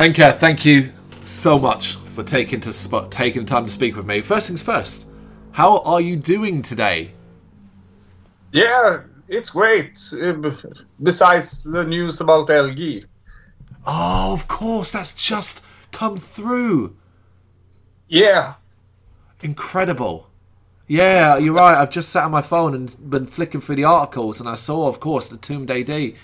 Henka, thank you so much for taking to spot, taking time to speak with me. First things first, how are you doing today? Yeah, it's great. Uh, Besides the news about LG. Oh, of course, that's just come through. Yeah, Incredible. Yeah, you're right. I've just sat on my phone and been flicking through the articles, and I saw, of course, the Entombed AD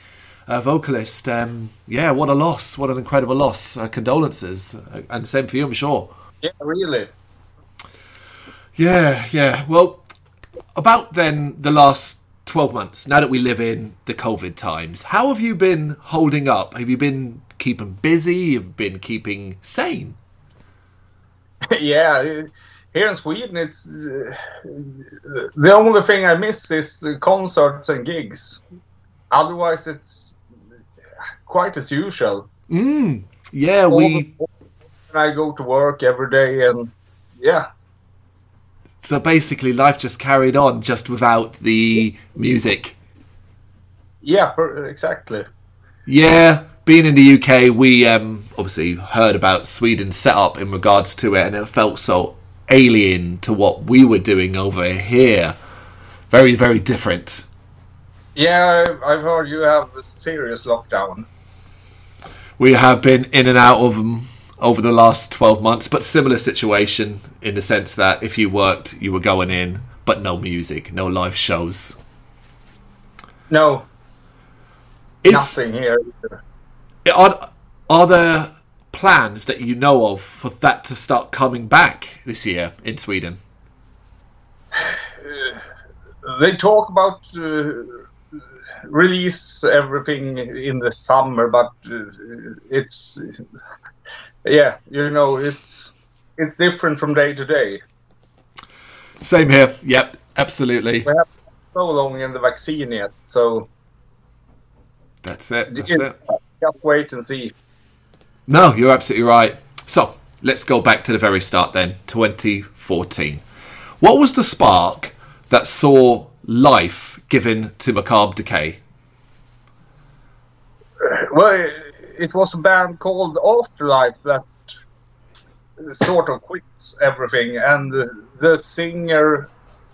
uh, vocalist. Um, yeah, what a loss! What an incredible loss. Uh, condolences, uh, and same for you, I'm sure. yeah, really. Yeah, yeah. Well, about then the last 12 months, now that we live in the COVID times, how have you been holding up? Have you been keeping busy? Have You've been keeping sane? yeah, here in Sweden, it's uh, the only thing I miss is concerts and gigs. Otherwise, it's quite as usual. Mm, yeah, All we. I go to work every day, and yeah, So basically, life just carried on just without the music. yeah, per- exactly. Yeah, being in the UK, we um, obviously heard about Sweden's setup in regards to it, and it felt so alien to what we were doing over here. Very, very different. Yeah, I've heard you have a serious lockdown. We have been in and out of them over the last 12 months, but similar situation in the sense that if you worked, you were going in, but no music, no live shows. No, Is, nothing here. either. are, are there plans that you know of for that to start coming back this year in Sweden? They talk about uh, release everything in the summer, but uh, it's yeah, you know, it's it's different from day to day. Same here. Yep, absolutely. We have so long in the vaccine yet, so That's it. That's it- it. just wait and see. No, you're absolutely right. So let's go back to the very start then, 2014. What was the spark that saw life given to Macabre Decay? Well, it was a band called Afterlife that sort of quit everything, and the singer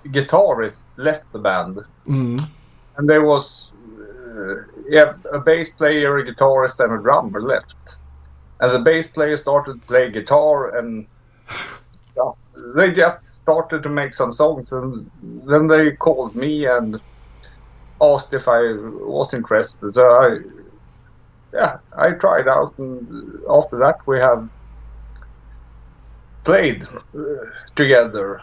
guitarist left the band. Mm. and there was uh, yeah a bass player, a guitarist, and a drummer left. And the bass player started to play guitar, and yeah, they just started to make some songs. And then they called me and asked if I was interested. So I, yeah, I tried out, and after that we have played uh, together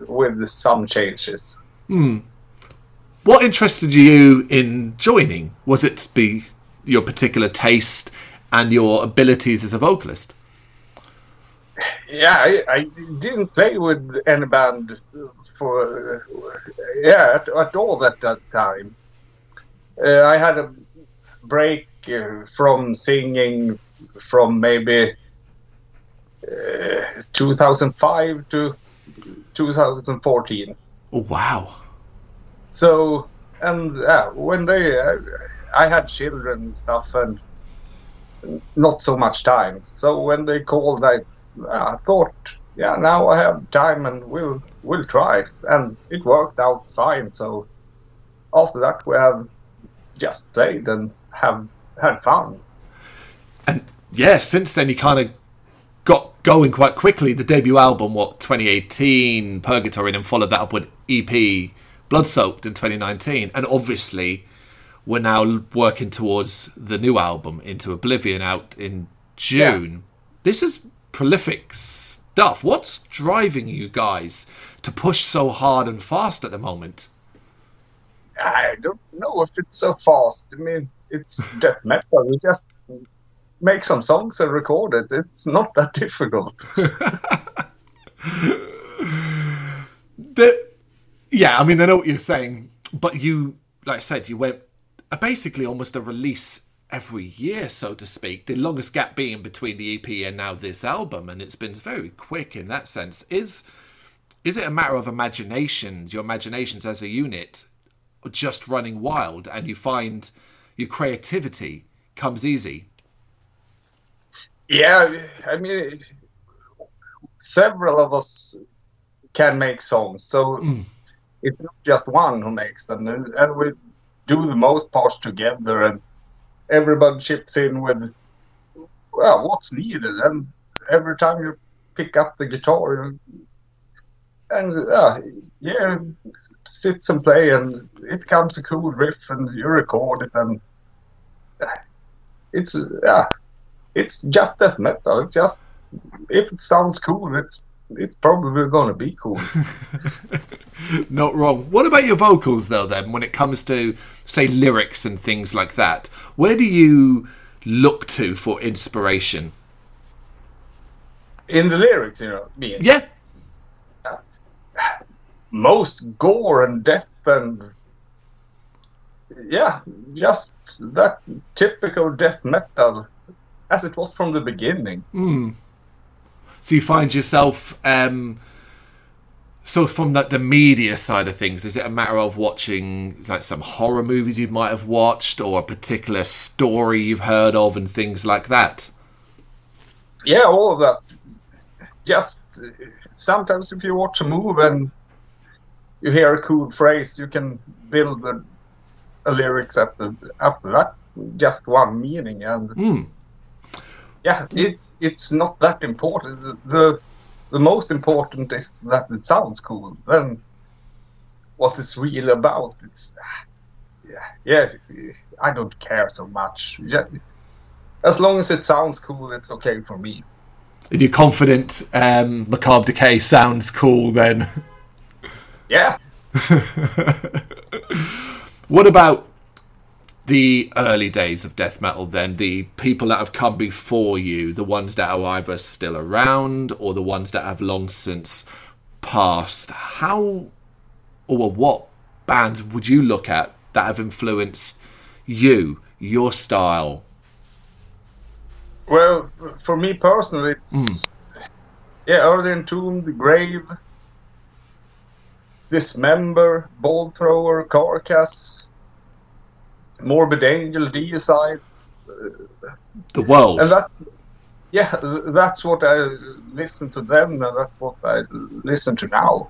with some changes. Mm. What interested you in joining? Was it be your particular taste and your abilities as a vocalist? Yeah, I, I didn't play with any band for yeah at, at all at that time. Uh, I had a break uh, from singing from maybe uh, 2005 to 2014. Oh, wow. So and yeah, when they uh, I had children and stuff and not so much time. So when they called, I I thought, yeah, now I have time and we'll we'll try, and it worked out fine. So after that, we have just played and have had fun. And yeah, since then you kind of got going quite quickly. The debut album, what 2018, Purgatory, and then followed that up with EP Blood Soaked in 2019, and obviously we're now working towards the new album Into Oblivion out in June. Yeah. This is prolific stuff. What's driving you guys to push so hard and fast at the moment? I don't know if it's so fast. I mean, it's death metal. We just make some songs and record it. It's not that difficult. the, yeah, I mean, I know what you're saying, but you, like I said, you went uh, basically almost a release every year, so to speak. The longest gap being between the EP and now this album, and it's been very quick in that sense. Is is it a matter of imaginations, your imaginations as a unit, just running wild, and you find your creativity comes easy? Yeah, I mean, several of us can make songs, so Mm. it's not just one who makes them, and, and we do the most parts together, and everybody chips in with well what's needed, and every time you pick up the guitar, you, and uh, yeah, sits and play, and it comes a cool riff, and you record it, and it's yeah, it's just death metal. It's just if it sounds cool, it's it's probably gonna be cool. Not wrong. What about your vocals, though, then, when it comes to, say, lyrics and things like that? Where do you look to for inspiration? In the lyrics, you know, me Yeah. most gore and death and yeah, just that typical death metal as it was from the beginning. Hmm. So you find yourself. Um, so from the, the media side of things, is it a matter of watching like some horror movies you might have watched, or a particular story you've heard of, and things like that? Yeah, all of that. Just sometimes if you watch a movie and you hear a cool phrase, you can build the a lyrics after after that. Just one meaning, and Mm. yeah, it, it's not that important. The, the the most important is that it sounds cool. Then what it's really about, it's yeah, yeah. I don't care so much. Yeah, as long as it sounds cool, it's okay for me. If you're confident, um, Macabre Decay sounds cool, then. Yeah, What about the early days of death metal then? The people that have come before you, the ones that are either still around or the ones that have long since passed. How or what bands would you look at that have influenced you, your style? Well, for me personally, it's hmm. yeah, early entombed, grave, dismember, Bolt Thrower, carcass, morbid angel, deicide, The world. and that. Yeah, that's what I listen to them, and that's what I listen to now.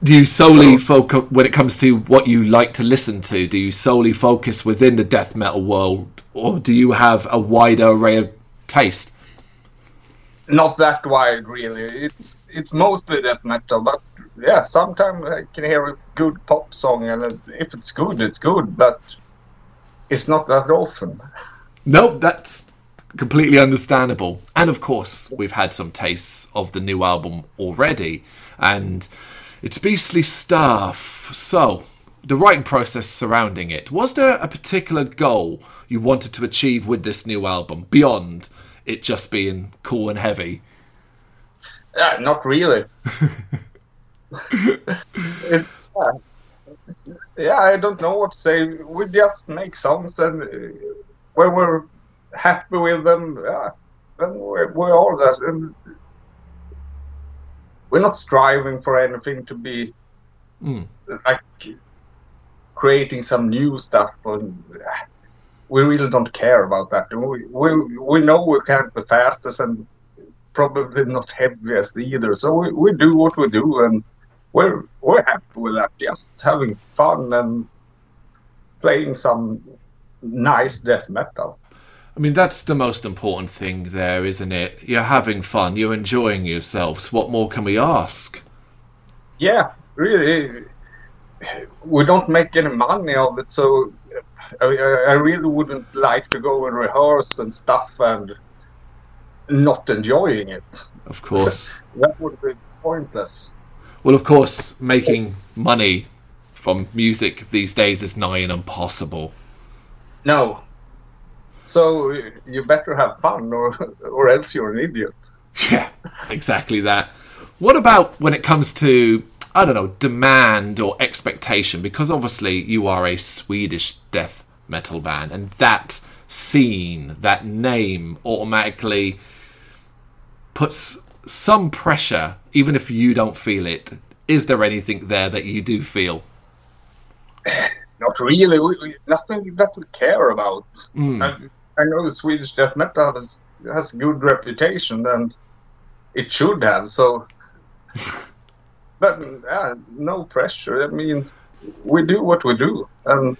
Do you solely focus when it comes to what you like to listen to? Do you solely focus within the death metal world, or do you have a wider array of taste? Not that wide, really. It's it's mostly death metal, but yeah, sometimes I can hear a good pop song, and if it's good, it's good, but it's not that often. Nope, that's completely understandable. And of course, we've had some tastes of the new album already, and it's beastly stuff. So, the writing process surrounding it was there a particular goal you wanted to achieve with this new album beyond it just being cool and heavy? Yeah, not really. yeah. yeah, I don't know what to say. We just make songs, and uh, when we're happy with them, yeah, then we, we are all that. And we're not striving for anything to be Mm. like creating some new stuff. And uh, we really don't care about that. We we, we know we can't be fastest and probably not heaviest either. So we, we do what we do, and we're we're happy with that. Just having fun and playing some nice death metal. I mean, that's the most important thing there, isn't it? You're having fun, you're enjoying yourselves. What more can we ask? Yeah, really. We don't make any money of it, so I, I really wouldn't like to go and rehearse and stuff and not enjoying it. Of course. That would be pointless. well, of course, making money from music these days is nigh and impossible. No. So you better have fun, or or else you're an idiot. Yeah, exactly that. What about when it comes to, I don't know, demand or expectation? Because obviously you are a Swedish death metal band, and that scene, that name automatically puts some pressure, even if you don't feel it. Is there anything there that you do feel? Not really. We, we, nothing that we care about. Mm. I, I know the Swedish death metal has has good reputation and it should have. So, but uh, no pressure. I mean, we do what we do, and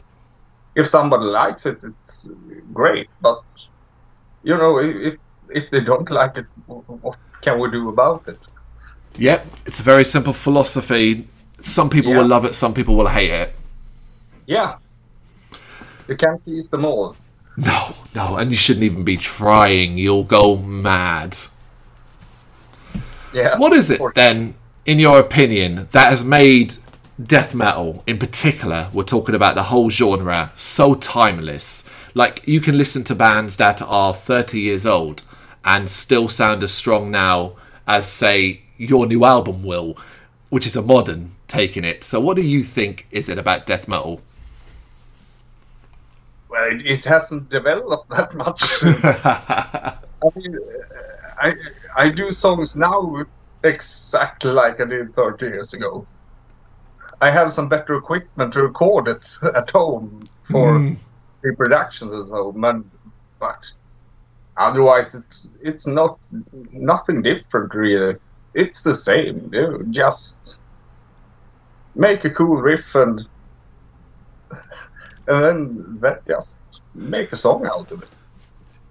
if somebody likes it, it's great. But you know, if if they don't like it, what can we do about it? Yep, it's a very simple philosophy. Some people Yeah. will love it, some people will hate it. Yeah, you can't please them all. No, no, and you shouldn't even be trying. You'll go mad. Yeah. What is it then, in your opinion, that has made death metal, in particular, we're talking about the whole genre, so timeless? Like, you can listen to bands that are 30 years old and still sound as strong now as, say, your new album will, which is a modern taking it. So, what do you think is it about death metal? Well, it, it hasn't developed that much. since- I mean, uh, I I do songs now exactly like I did 30 years ago. I have some better equipment to record it at home for hmm. reproductions and so, man, but otherwise it's it's not nothing different really. It's the same. You just make a cool riff and and then that just make a song out of it.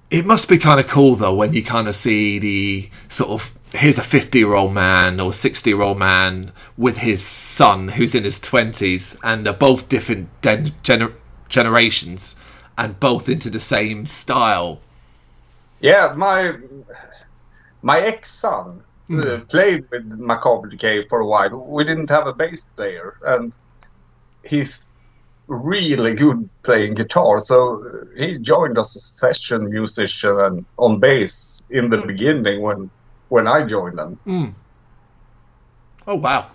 It must be kind of cool though when you kind of see the sort of here's a 50 year old man or 60 year old man with his son who's in his 20s and they're both different den- gener- generations and both into the same style. Yeah, my my ex son uh, played with Macabre Decay for a while. We didn't have a bass player, and he's really good playing guitar. So he joined us as a session musician and on bass in the beginning when when I joined them. Oh wow.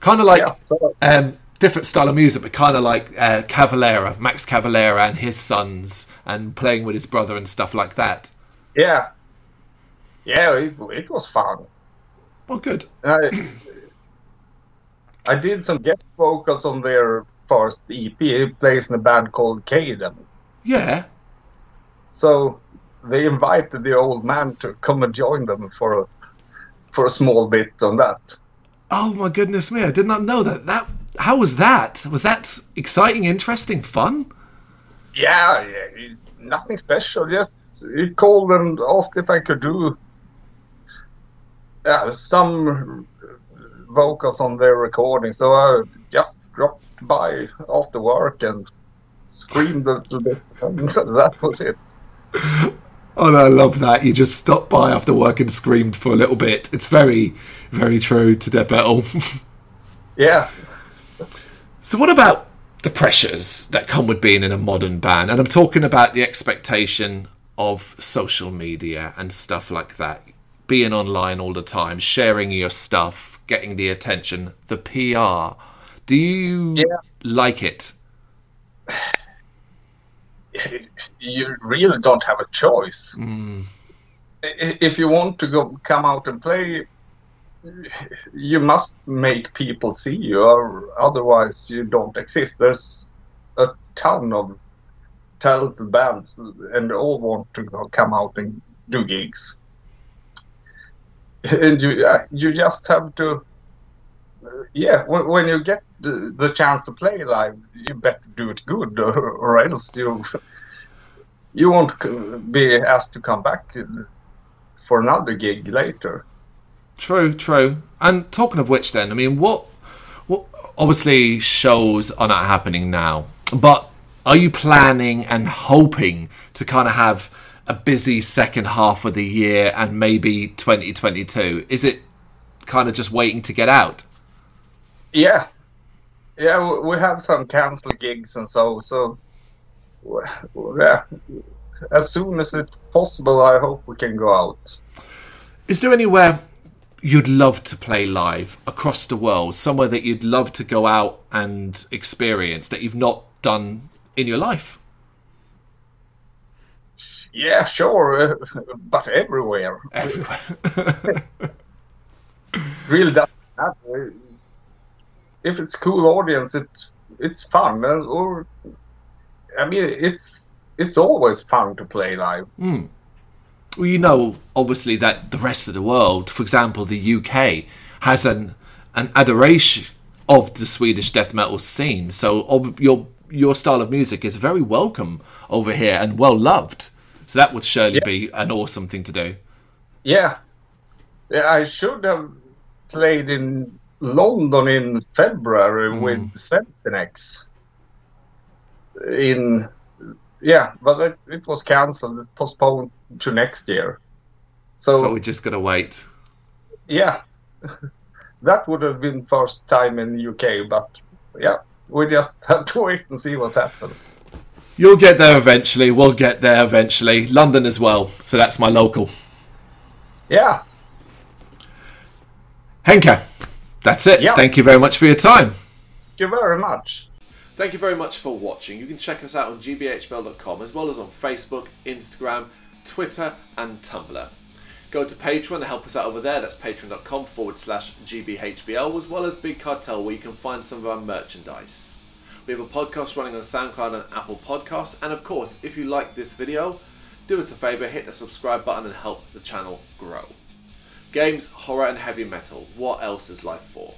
Kind of like Yeah, so um, different style of music, but kind of like uh, Cavalera, Max Cavalera and his sons, and playing with his brother and stuff like that. yeah, yeah, it, it was fun. Oh, good. I, I did some guest vocals on their first EP. He plays in a band called Caden. Yeah. So they invited the old man to come and join them for a for a small bit on that. Oh my goodness me! I did not know that. That how was that? Was that exciting, interesting, fun? Yeah, yeah it's nothing special. Just he called and asked if I could do yeah, some vocals on their recording. So I just dropped by after work and screamed a little bit, and that was it. Oh, no, I love that. You just stopped by after work and screamed for a little bit. It's very, very true to death metal. Yeah, so, what about the pressures that come with being in a modern band? And I'm talking about the expectation of social media and stuff like that. Being online all the time, sharing your stuff, getting the attention, the PR. Do you Yeah. like it? You really don't have a choice. I- If you want to go come out and play, you must make people see you, or otherwise you don't exist. There's a ton of talented bands, and they all want to go, come out and do gigs. And you, uh, you just have to, yeah. When, when you get the, the chance to play live, you better do it good, or, or else you you won't be asked to come back for another gig later. True, true. And talking of which, then, I mean, what, what? Obviously, shows are not happening now, but are you planning and hoping to kind of have a busy second half of the year and maybe 2022? Is it kind of just waiting to get out? Yeah, yeah, we have some cancelled gigs and so so. Yeah, as soon as it's possible, I hope we can go out. Is there anywhere you'd love to play live across the world? Somewhere that you'd love to go out and experience that you've not done in your life? Yeah, sure, uh, but everywhere. Everywhere. really doesn't matter. If it's cool audience, it's it's fun. uh, Or I mean, it's it's always fun to play live. Hmm. well, you know, obviously that the rest of the world, for example, the UK, has an an adoration of the Swedish death metal scene. So ob- your your style of music is very welcome over here and well loved. So that would surely be an awesome thing to do. Yeah. yeah, I should have played in London in February mm. with Centinex. In yeah, but it, it was cancelled. It's postponed to next year. So, So we're just gonna wait. yeah, that would have been first time in UK. But yeah, we just have to wait and see what happens. You'll get there eventually. We'll get there eventually. London as well. So that's my local. Yeah, Henka, that's it. Yeah. Thank you very much for your time. thank you very much. Thank you very much for watching. You can check us out on gbhbl.com as well as on Facebook, Instagram, Twitter, and Tumblr. Go to Patreon to help us out over there. That's patreon.com forward slash gbhbl, as well as Big Cartel, where you can find some of our merchandise. We have a podcast running on SoundCloud and Apple Podcasts. And of course, if you like this video, do us a favour, hit the subscribe button and help the channel grow. Games, horror, and heavy metal. What else is life for?